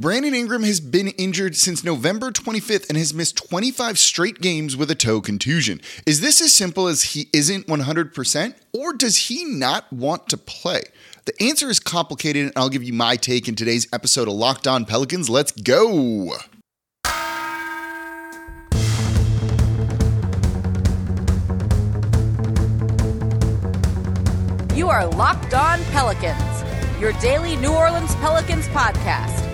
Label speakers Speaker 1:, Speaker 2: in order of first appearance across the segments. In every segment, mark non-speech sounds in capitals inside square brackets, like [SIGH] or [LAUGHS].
Speaker 1: Brandon Ingram has been injured since November 25th and has missed 25 straight games with a toe contusion. Is this as simple as he isn't 100%, or does he not want to play? The answer is complicated, and I'll give you my take in today's episode of Locked On Pelicans. Let's go!
Speaker 2: You are Locked On Pelicans, your daily New Orleans Pelicans podcast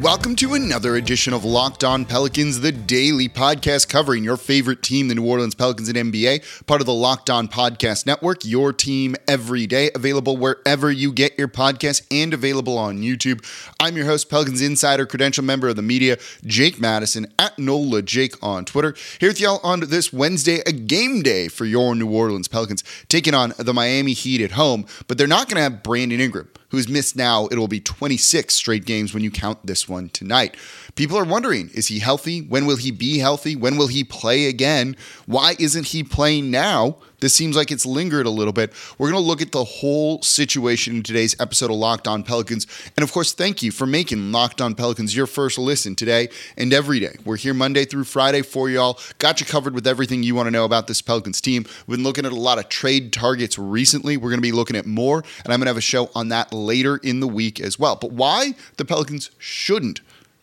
Speaker 1: Welcome to another edition of Locked On Pelicans, the daily podcast covering your favorite team, the New Orleans Pelicans and NBA, part of the Locked On Podcast Network, your team every day, available wherever you get your podcasts and available on YouTube. I'm your host, Pelicans Insider, credential member of the media, Jake Madison, at NOLA Jake on Twitter. Here with y'all on this Wednesday, a game day for your New Orleans Pelicans, taking on the Miami Heat at home, but they're not going to have Brandon Ingram who's missed now. It will be 26 straight games when you count this one tonight. People are wondering is he healthy? When will he be healthy? When will he play again? Why isn't he playing now? This seems like it's lingered a little bit. We're going to look at the whole situation in today's episode of Locked On Pelicans. And of course, thank you for making Locked On Pelicans your first listen today and every day. We're here Monday through Friday for y'all. Got you covered with everything you want to know about this Pelicans team. We've been looking at a lot of trade targets recently. We're going to be looking at more, and I'm going to have a show on that later in the week as well. But why the Pelicans shouldn't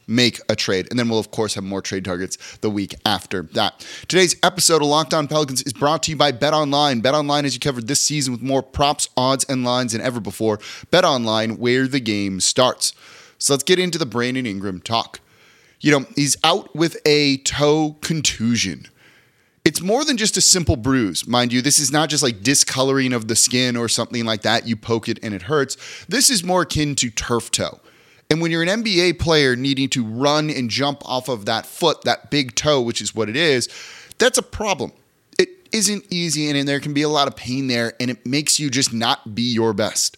Speaker 1: make a trade. And then we'll, of course, have more trade targets the week after that. Today's episode of Locked On Pelicans is brought to you by Bet Online. Bet Online has you covered this season with more props, odds, and lines than ever before. Bet Online, where the game starts. So let's get into the Brandon Ingram talk. You know, he's out with a toe contusion. It's more than just a simple bruise, mind you. This is not just like discoloring of the skin or something like that. You poke it and it hurts. This is more akin to turf toe. And when you're an NBA player needing to run and jump off of that foot, that big toe, which is what it is, that's a problem. It isn't easy and there can be a lot of pain there and it makes you just not be your best.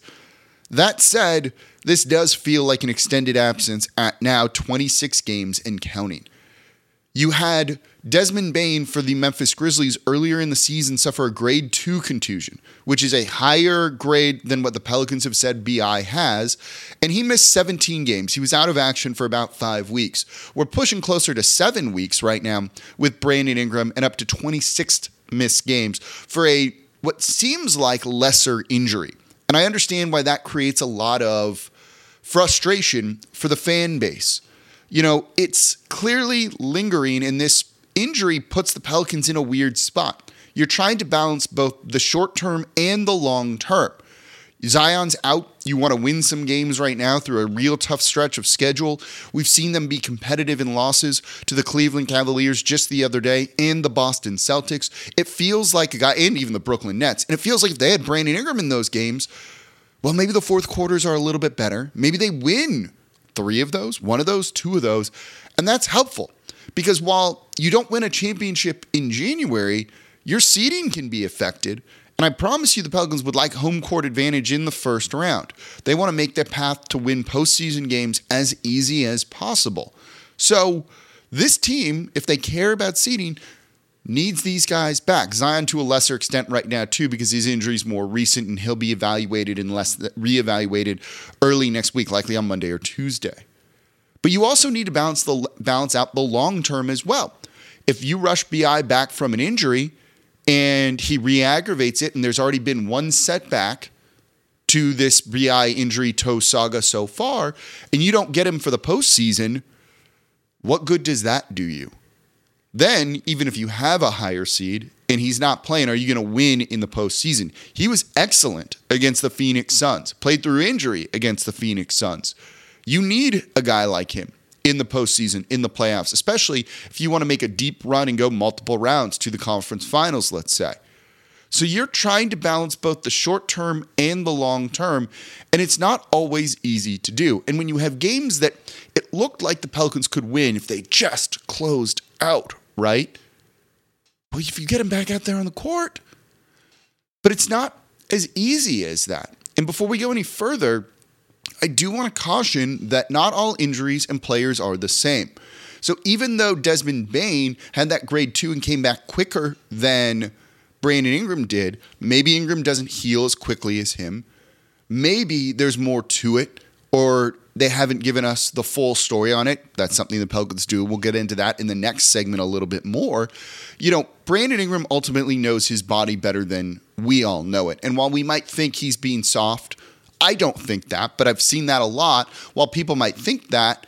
Speaker 1: That said, this does feel like an extended absence at now 26 games and counting. You had Desmond Bane for the Memphis Grizzlies earlier in the season suffer a grade 2 contusion, which is a higher grade than what the Pelicans have said BI has, and he missed 17 games. He was out of action for about 5 weeks. We're pushing closer to 7 weeks right now with Brandon Ingram and up to 26 missed games for a what seems like lesser injury. And I understand why that creates a lot of frustration for the fan base you know, it's clearly lingering, in this injury puts the Pelicans in a weird spot. You're trying to balance both the short term and the long term. Zion's out. You want to win some games right now through a real tough stretch of schedule. We've seen them be competitive in losses to the Cleveland Cavaliers just the other day and the Boston Celtics. It feels like a guy, and even the Brooklyn Nets. And it feels like if they had Brandon Ingram in those games, well, maybe the fourth quarters are a little bit better. Maybe they win three of those, one of those, two of those. And that's helpful because while you don't win a championship in January, your seeding can be affected. And I promise you, the Pelicans would like home court advantage in the first round. They want to make their path to win postseason games as easy as possible. So, this team, if they care about seeding, needs these guys back. Zion to a lesser extent right now too, because his injury is more recent and he'll be evaluated and less reevaluated early next week, likely on Monday or Tuesday. But you also need to balance the balance out the long term as well. If you rush Bi back from an injury and he re-aggravates it, and there's already been one setback to this Bi injury toe saga so far, and you don't get him for the postseason, what good does that do you? Then, even if you have a higher seed and he's not playing, are you going to win in the postseason? He was excellent against the Phoenix Suns, played through injury against the Phoenix Suns. You need a guy like him in the postseason, in the playoffs, especially if you want to make a deep run and go multiple rounds to the conference finals, let's say. So you're trying to balance both the short term and the long term, and it's not always easy to do. And when you have games that it looked like the Pelicans could win if they just closed out right? Well, if you get him back out there on the court. But it's not as easy as that. And before we go any further, I do want to caution that not all injuries and players are the same. So even though Desmond Bane had that grade two and came back quicker than Brandon Ingram did, maybe Ingram doesn't heal as quickly as him. Maybe there's more to it, or they haven't given us the full story on it. That's something the Pelicans do. We'll get into that in the next segment a little bit more. You know, Brandon Ingram ultimately knows his body better than we all know it. And while we might think he's being soft, I don't think that, but I've seen that a lot. While people might think that,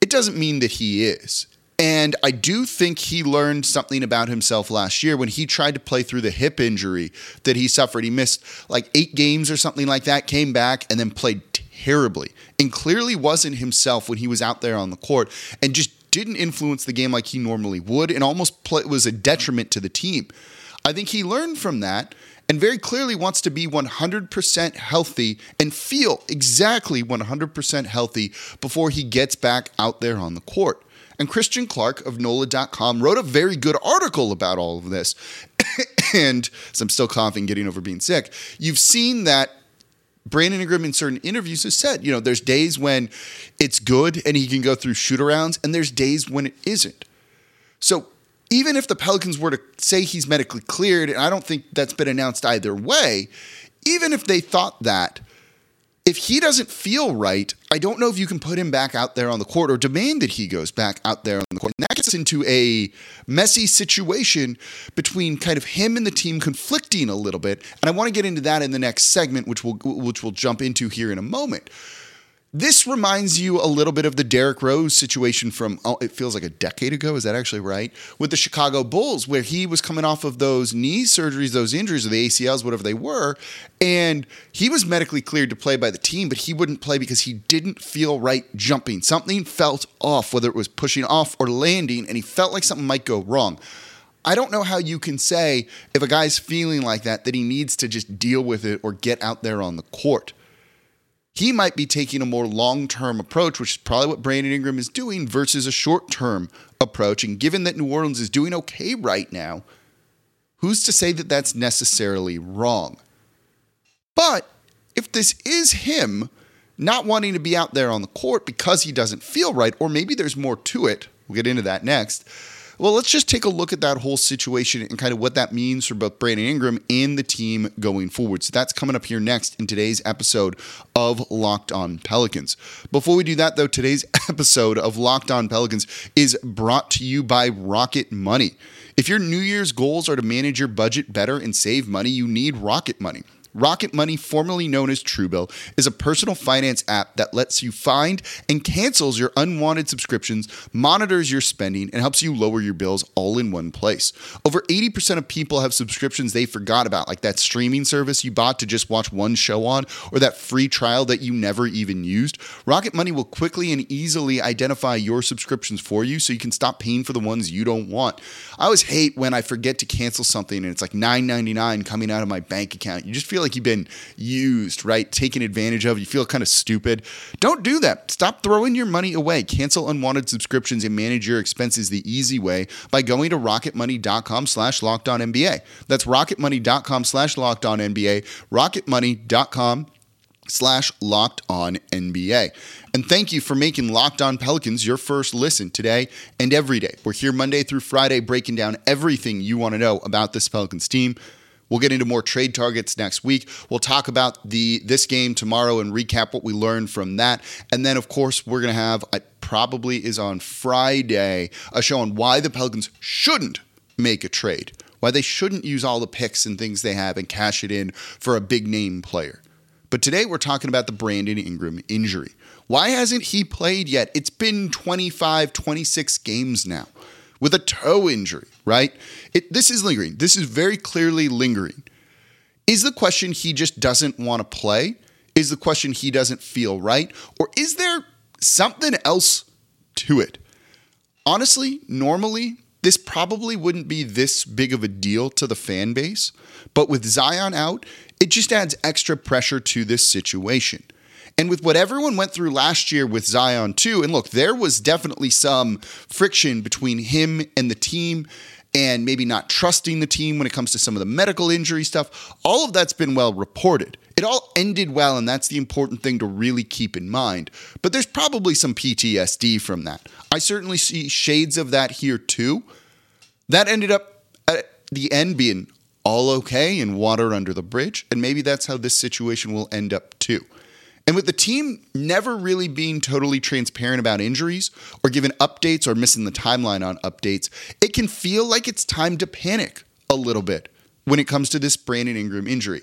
Speaker 1: it doesn't mean that he is. And I do think he learned something about himself last year when he tried to play through the hip injury that he suffered. He missed like eight games or something like that, came back, and then played terribly and clearly wasn't himself when he was out there on the court and just didn't influence the game like he normally would and almost play, was a detriment to the team. I think he learned from that and very clearly wants to be 100% healthy and feel exactly 100% healthy before he gets back out there on the court. And Christian Clark of NOLA.com wrote a very good article about all of this. [COUGHS] and so I'm still coughing, getting over being sick. You've seen that Brandon Ingram in certain interviews has said, you know, there's days when it's good and he can go through shoot arounds, and there's days when it isn't. So even if the Pelicans were to say he's medically cleared, and I don't think that's been announced either way, even if they thought that, if he doesn't feel right, I don't know if you can put him back out there on the court or demand that he goes back out there on the court. And that gets into a messy situation between kind of him and the team conflicting a little bit. And I want to get into that in the next segment, which we'll which we'll jump into here in a moment. This reminds you a little bit of the Derrick Rose situation from, oh, it feels like a decade ago. Is that actually right? With the Chicago Bulls, where he was coming off of those knee surgeries, those injuries, or the ACLs, whatever they were. And he was medically cleared to play by the team, but he wouldn't play because he didn't feel right jumping. Something felt off, whether it was pushing off or landing, and he felt like something might go wrong. I don't know how you can say if a guy's feeling like that that he needs to just deal with it or get out there on the court he might be taking a more long term approach, which is probably what Brandon Ingram is doing, versus a short term approach. And given that New Orleans is doing okay right now, who's to say that that's necessarily wrong? But if this is him not wanting to be out there on the court because he doesn't feel right, or maybe there's more to it, we'll get into that next well, let's just take a look at that whole situation and kind of what that means for both Brandon Ingram and the team going forward. So that's coming up here next in today's episode of Locked On Pelicans. Before we do that, though, today's [LAUGHS] episode of Locked On Pelicans is brought to you by Rocket Money. If your New Year's goals are to manage your budget better and save money, you need Rocket Money. Rocket Money, formerly known as Truebill, is a personal finance app that lets you find and cancels your unwanted subscriptions, monitors your spending, and helps you lower your bills all in one place. Over 80% of people have subscriptions they forgot about, like that streaming service you bought to just watch one show on, or that free trial that you never even used. Rocket Money will quickly and easily identify your subscriptions for you so you can stop paying for the ones you don't want. I always hate when I forget to cancel something and it's like $9.99 coming out of my bank account. You just feel like you've been used, right? Taken advantage of. You feel kind of stupid. Don't do that. Stop throwing your money away. Cancel unwanted subscriptions and manage your expenses the easy way by going to rocketmoney.com slash NBA. That's rocketmoney.com slash locked on NBA. Rocketmoney.com slash locked on NBA. And thank you for making Locked On Pelicans your first listen today and every day. We're here Monday through Friday breaking down everything you want to know about this Pelicans team. We'll get into more trade targets next week. We'll talk about the this game tomorrow and recap what we learned from that. And then, of course, we're going to have, it probably is on Friday, a show on why the Pelicans shouldn't make a trade, why they shouldn't use all the picks and things they have and cash it in for a big name player. But today we're talking about the Brandon Ingram injury. Why hasn't he played yet? It's been 25, 26 games now with a toe injury, right? It, this is lingering. This is very clearly lingering. Is the question he just doesn't want to play? Is the question he doesn't feel right? Or is there something else to it? Honestly, normally, this probably wouldn't be this big of a deal to the fan base. But with Zion out, it just adds extra pressure to this situation. And with what everyone went through last year with Zion, too, and look, there was definitely some friction between him and the team and maybe not trusting the team when it comes to some of the medical injury stuff. All of that's been well reported. It all ended well, and that's the important thing to really keep in mind. But there's probably some PTSD from that. I certainly see shades of that here too. That ended up at the end being all okay and water under the bridge, and maybe that's how this situation will end up too. And with the team never really being totally transparent about injuries or giving updates or missing the timeline on updates, it can feel like it's time to panic a little bit when it comes to this Brandon Ingram injury.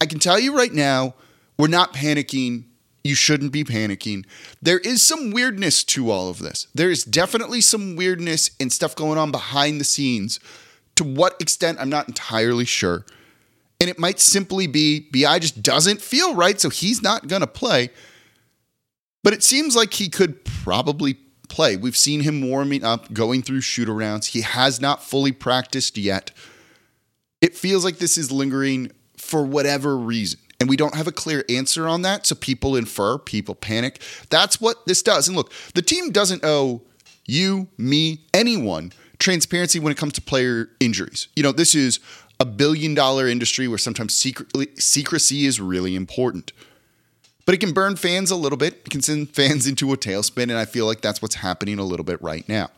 Speaker 1: I can tell you right now, we're not panicking. You shouldn't be panicking. There is some weirdness to all of this. There is definitely some weirdness and stuff going on behind the scenes. To what extent, I'm not entirely sure. And it might simply be BI just doesn't feel right, so he's not going to play. But it seems like he could probably play. We've seen him warming up, going through shoot arounds. He has not fully practiced yet. It feels like this is lingering for whatever reason. And we don't have a clear answer on that. So people infer, people panic. That's what this does. And look, the team doesn't owe you, me, anyone transparency when it comes to player injuries. You know, this is a billion dollar industry where sometimes secretly, secrecy is really important. But it can burn fans a little bit. It can send fans [LAUGHS] into a tailspin, and I feel like that's what's happening a little bit right now.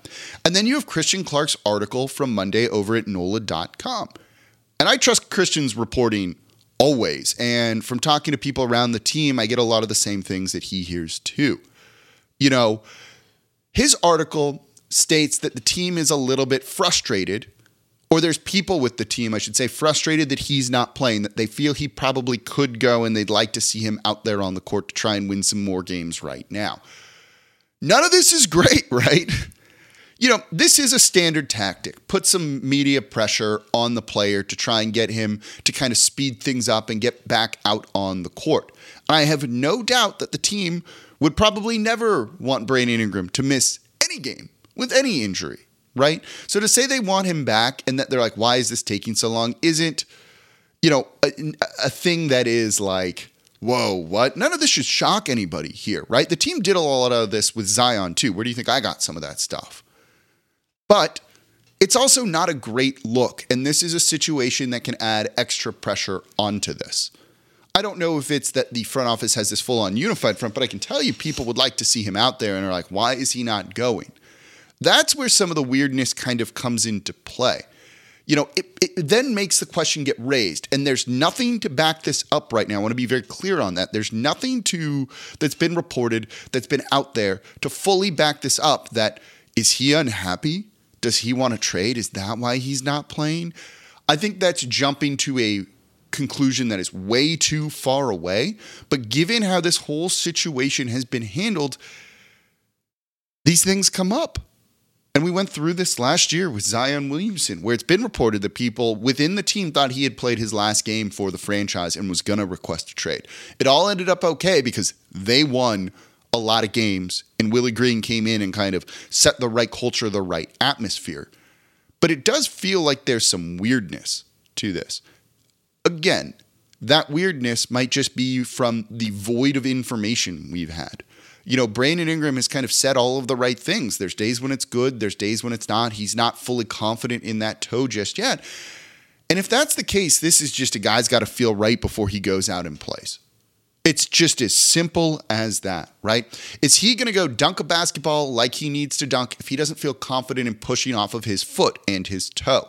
Speaker 1: And then you have Christian Clark's article from Monday over at NOLA.com. And I trust Christian's reporting always. And from talking to people around the team, I get a lot of the same things that he hears too. You know, his article states that the team is a little bit frustrated, or there's people with the team, I should say, frustrated that he's not playing, that they feel he probably could go and they'd like to see him out there on the court to try and win some more games right now. None of this is great, [LAUGHS] right? you know, this is a standard tactic. Put some media pressure on the player to try and get him to kind of speed things up and get back out on the court. I have no doubt that the team would probably never want Brandon Ingram to miss any game with any injury, right? So to say they want him back and that they're like, why is this taking so long, isn't, you know, a, a thing that is like, whoa, what? None of this should shock anybody here, right? The team did a lot of this with Zion too. Where do you think I got some of that stuff? But it's also not a great look. And this is a situation that can add extra pressure onto this. I don't know if it's that the front office has this full on unified front, but I can tell you people would like to see him out there and are like, why is he not going? That's where some of the weirdness kind of comes into play. You know, it, it then makes the question get raised, and there's nothing to back this up right now. I want to be very clear on that. There's nothing to that's been reported, that's been out there to fully back this up. That is he unhappy? Does he want to trade? Is that why he's not playing? I think that's jumping to a conclusion that is way too far away. But given how this whole situation has been handled, these things come up. And we went through this last year with Zion Williamson, where it's been reported that people within the team thought he had played his last game for the franchise and was going to request a trade. It all ended up okay because they won a lot of games, and Willie Green came in and kind of set the right culture, the right atmosphere. But it does feel like there's some weirdness to this. Again, that weirdness might just be from the void of information we've had. You know, Brandon Ingram has kind of said all of the right things. There's days when it's good, there's days when it's not. He's not fully confident in that toe just yet. And if that's the case, this is just a guy's got to feel right before he goes out and plays. It's just as simple as that, right? Is he going to go dunk a basketball like he needs to dunk if he doesn't feel confident in pushing off of his foot and his toe?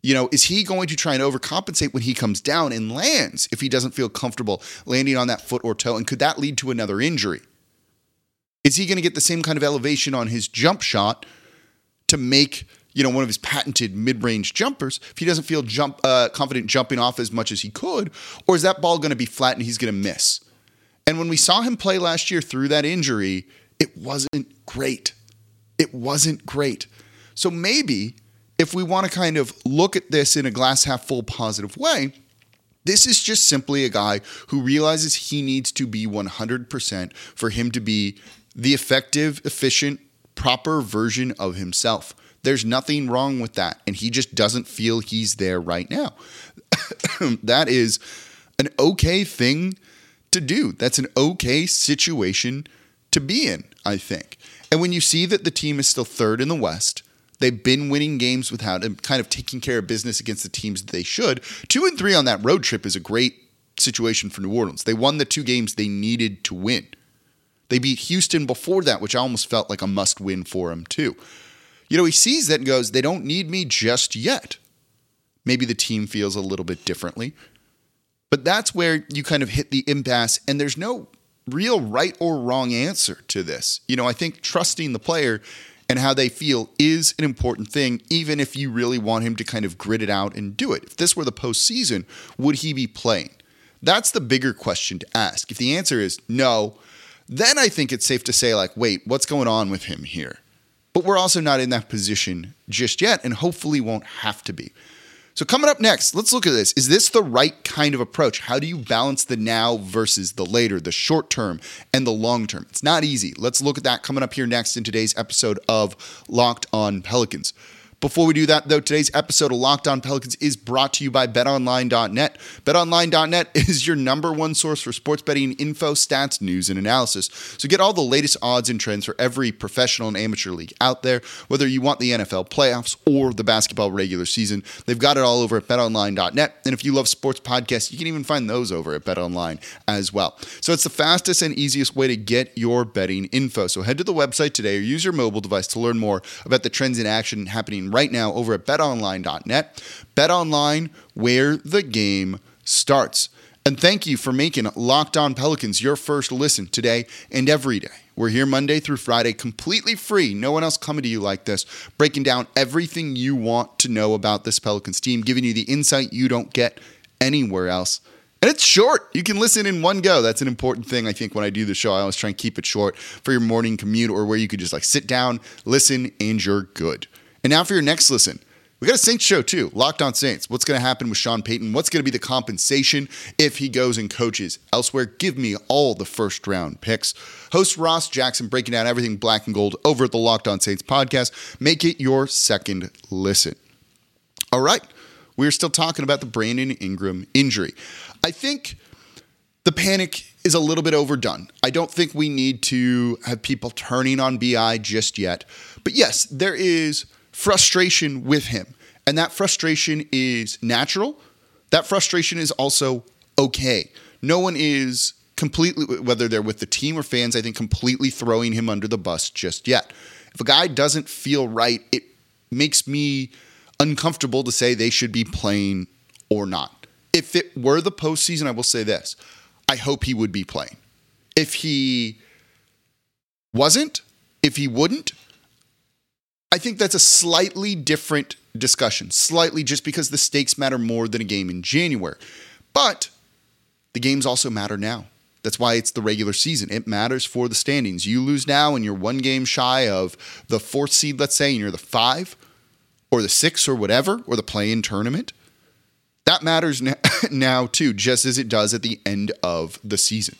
Speaker 1: You know, is he going to try and overcompensate when he comes down and lands if he doesn't feel comfortable landing on that foot or toe? And could that lead to another injury? Is he going to get the same kind of elevation on his jump shot to make you know, one of his patented mid-range jumpers, if he doesn't feel jump uh, confident jumping off as much as he could, or is that ball going to be flat and he's going to miss? And when we saw him play last year through that injury, it wasn't great. It wasn't great. So maybe if we want to kind of look at this in a glass half full positive way, this is just simply a guy who realizes he needs to be 100% for him to be the effective, efficient, proper version of himself. There's nothing wrong with that. And he just doesn't feel he's there right now. [COUGHS] that is an okay thing to do. That's an okay situation to be in, I think. And when you see that the team is still third in the West, they've been winning games without him, kind of taking care of business against the teams that they should. Two and three on that road trip is a great situation for New Orleans. They won the two games they needed to win. They beat Houston before that, which I almost felt like a must win for him, too. You know, he sees that and goes, they don't need me just yet. Maybe the team feels a little bit differently. But that's where you kind of hit the impasse, and there's no real right or wrong answer to this. You know, I think trusting the player and how they feel is an important thing, even if you really want him to kind of grit it out and do it. If this were the postseason, would he be playing? That's the bigger question to ask. If the answer is no, then I think it's safe to say, like, wait, what's going on with him here? But we're also not in that position just yet, and hopefully won't have to be. So, coming up next, let's look at this. Is this the right kind of approach? How do you balance the now versus the later, the short term and the long term? It's not easy. Let's look at that coming up here next in today's episode of Locked on Pelicans. Before we do that, though, today's episode of Locked On Pelicans is brought to you by BetOnline.net. BetOnline.net [LAUGHS] is your number one source for sports betting info, stats, news, and analysis. So get all the latest odds and trends for every professional and amateur league out there, whether you want the NFL playoffs or the basketball regular season. They've got it all over at BetOnline.net. And if you love sports podcasts, you can even find those over at BetOnline as well. So it's the fastest and easiest way to get your betting info. So head to the website today or use your mobile device to learn more about the trends in action happening right now over at betonline.net. BetOnline, where the game starts. And thank you for making Locked On Pelicans your first listen today and every day. We're here Monday through Friday, completely free. No one else coming to you like this, breaking down everything you want to know about this Pelicans team, giving you the insight you don't get anywhere else. And it's short. You can listen in one go. That's an important thing, I think, when I do the show. I always try and keep it short for your morning commute or where you could just like sit down, listen, and you're good. And now for your next listen. We got a Saints show too, Locked on Saints. What's going to happen with Sean Payton? What's going to be the compensation if he goes and coaches elsewhere? Give me all the first round picks. Host Ross Jackson breaking down everything black and gold over at the Locked on Saints podcast. Make it your second listen. All right, we're still talking about the Brandon Ingram injury. I think the panic is a little bit overdone. I don't think we need to have people turning on BI just yet. But yes, there is frustration with him. And that frustration is natural. That frustration is also okay. No one is completely, whether they're with the team or fans, I think completely throwing him under the bus just yet. If a guy doesn't feel right, it makes me uncomfortable to say they should be playing or not. If it were the postseason, I will say this I hope he would be playing. If he wasn't, if he wouldn't, I think that's a slightly different discussion, slightly just because the stakes matter more than a game in January. But the games also matter now. That's why it's the regular season. It matters for the standings. You lose now and you're one game shy of the fourth seed, let's say, and you're the five or the six or whatever, or the play in tournament. That matters [LAUGHS] now, too, just as it does at the end of the season.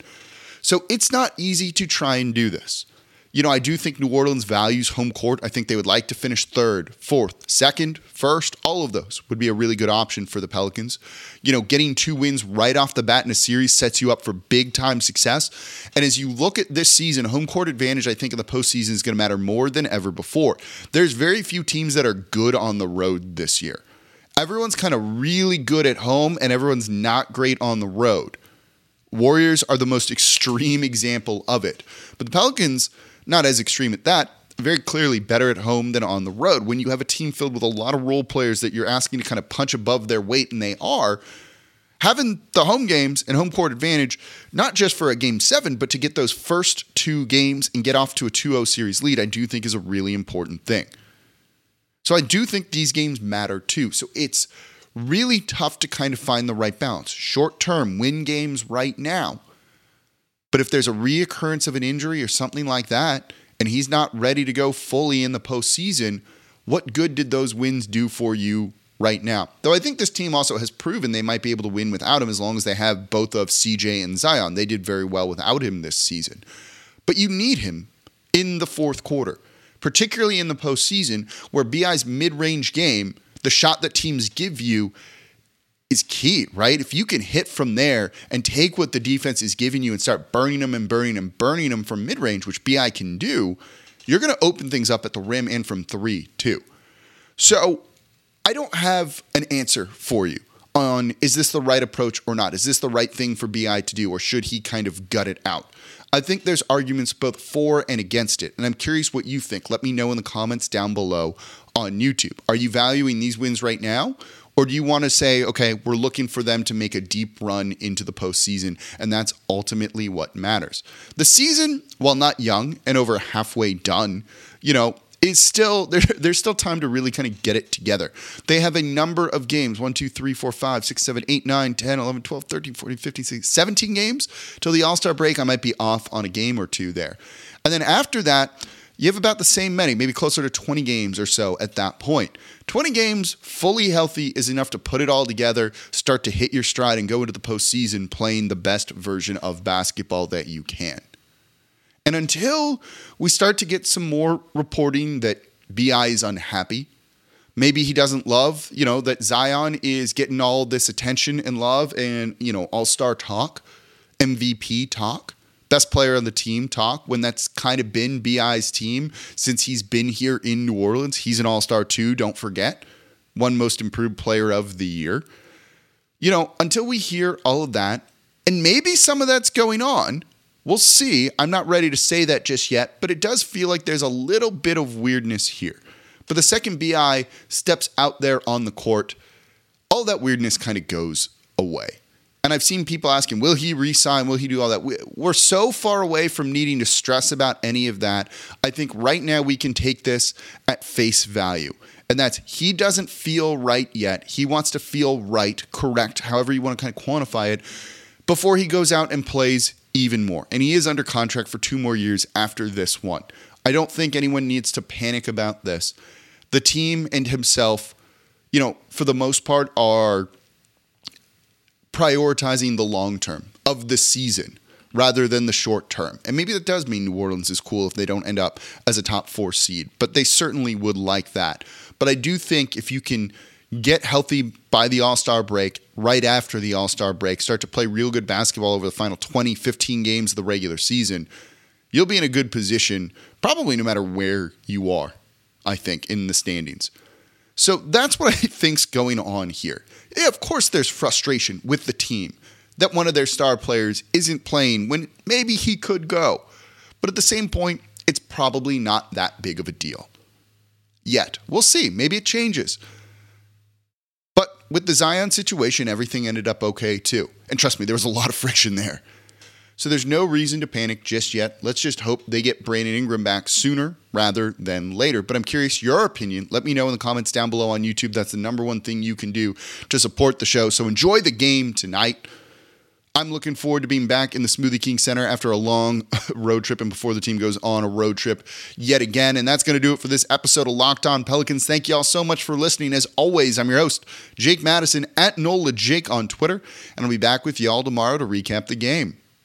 Speaker 1: So it's not easy to try and do this. You know, I do think New Orleans values home court. I think they would like to finish third, fourth, second, first. All of those would be a really good option for the Pelicans. You know, getting two wins right off the bat in a series sets you up for big time success. And as you look at this season, home court advantage, I think in the postseason is going to matter more than ever before. There's very few teams that are good on the road this year. Everyone's kind of really good at home, and everyone's not great on the road. Warriors are the most extreme example of it. But the Pelicans not as extreme at that, very clearly better at home than on the road. When you have a team filled with a lot of role players that you're asking to kind of punch above their weight, and they are, having the home games and home court advantage, not just for a game seven, but to get those first two games and get off to a 2 0 series lead, I do think is a really important thing. So I do think these games matter too. So it's really tough to kind of find the right balance. Short term, win games right now but if there's a reoccurrence of an injury or something like that, and he's not ready to go fully in the postseason, what good did those wins do for you right now? Though I think this team also has proven they might be able to win without him as long as they have both of CJ and Zion. They did very well without him this season. But you need him in the fourth quarter, particularly in the postseason where BI's mid range game, the shot that teams give you, is key, right? If you can hit from there and take what the defense is giving you and start burning them and burning them, burning them from mid range, which BI can do, you're going to open things up at the rim and from three, too. So I don't have an answer for you on is this the right approach or not? Is this the right thing for BI to do, or should he kind of gut it out? I think there's arguments both for and against it, and I'm curious what you think. Let me know in the comments down below on YouTube. Are you valuing these wins right now? Or do you want to say, okay, we're looking for them to make a deep run into the postseason, and that's ultimately what matters? The season, while not young and over halfway done, you know, is still [LAUGHS] there, there's still time to really kind of get it together. They have a number of games 1, 2, 3, 4, 5, 6, 7, 8, 9, 10, 11, 12, 13, 14, 15, 16, 17 games till the All Star break. I might be off on a game or two there. And then after that, you have about the same many, maybe closer to 20 games or so at that point. 20 games fully healthy is enough to put it all together, start to hit your stride, and go into the postseason playing the best version of basketball that you can. And until we start to get some more reporting that BI is unhappy, maybe he doesn't love, you know, that Zion is getting all this attention and love and, you know, all star talk, MVP talk, best player on the team talk, when that's kind of been BI's team since he's been here in New Orleans. He's an all star too, don't forget. One most improved player of the year. You know, until we hear all of that, and maybe some of that's going on, We'll see. I'm not ready to say that just yet, but it does feel like there's a little bit of weirdness here. But the second BI steps out there on the court, all that weirdness kind of goes away. And I've seen people asking, will he resign? Will he do all that? We're so far away from needing to stress about any of that. I think right now we can take this at face value. And that's he doesn't feel right yet. He wants to feel right, correct, however you want to kind of quantify it, before he goes out and plays even more. And he is under contract for two more years after this one. I don't think anyone needs to panic about this. The team and himself, you know, for the most part, are prioritizing the long term of the season rather than the short term. And maybe that does mean New Orleans is cool if they don't end up as a top four seed, but they certainly would like that. But I do think if you can get healthy by the All Star break, right after the All Star break, start to play real good basketball over the final 20, 15 games of the regular season, you'll be in a good position, probably no matter where you are, I think, in the standings. So that's what I [LAUGHS] think's going on here. Yeah, of course, there's frustration with the team that one of their star players isn't playing when maybe he could go. But at the same point, it's probably not that big of a deal. Yet. We'll see. Maybe it changes But with the Zion situation, everything ended up okay too. And trust me, there was a lot of friction there. So there's no reason to panic just yet. Let's just hope they get Brandon Ingram back sooner rather than later. But I'm curious your opinion. Let me know in the comments down below on YouTube. That's the number one thing you can do to support the show. So enjoy the game tonight. I'm looking forward to being back in the Smoothie King Center after a long [LAUGHS] road trip and before the team goes on a road trip yet again. And that's going to do it for this episode of Locked On Pelicans. Thank you all so much for listening. As always, I'm your host, Jake Madison at NOLA Jake on Twitter, and I'll be back with you all tomorrow to recap the game.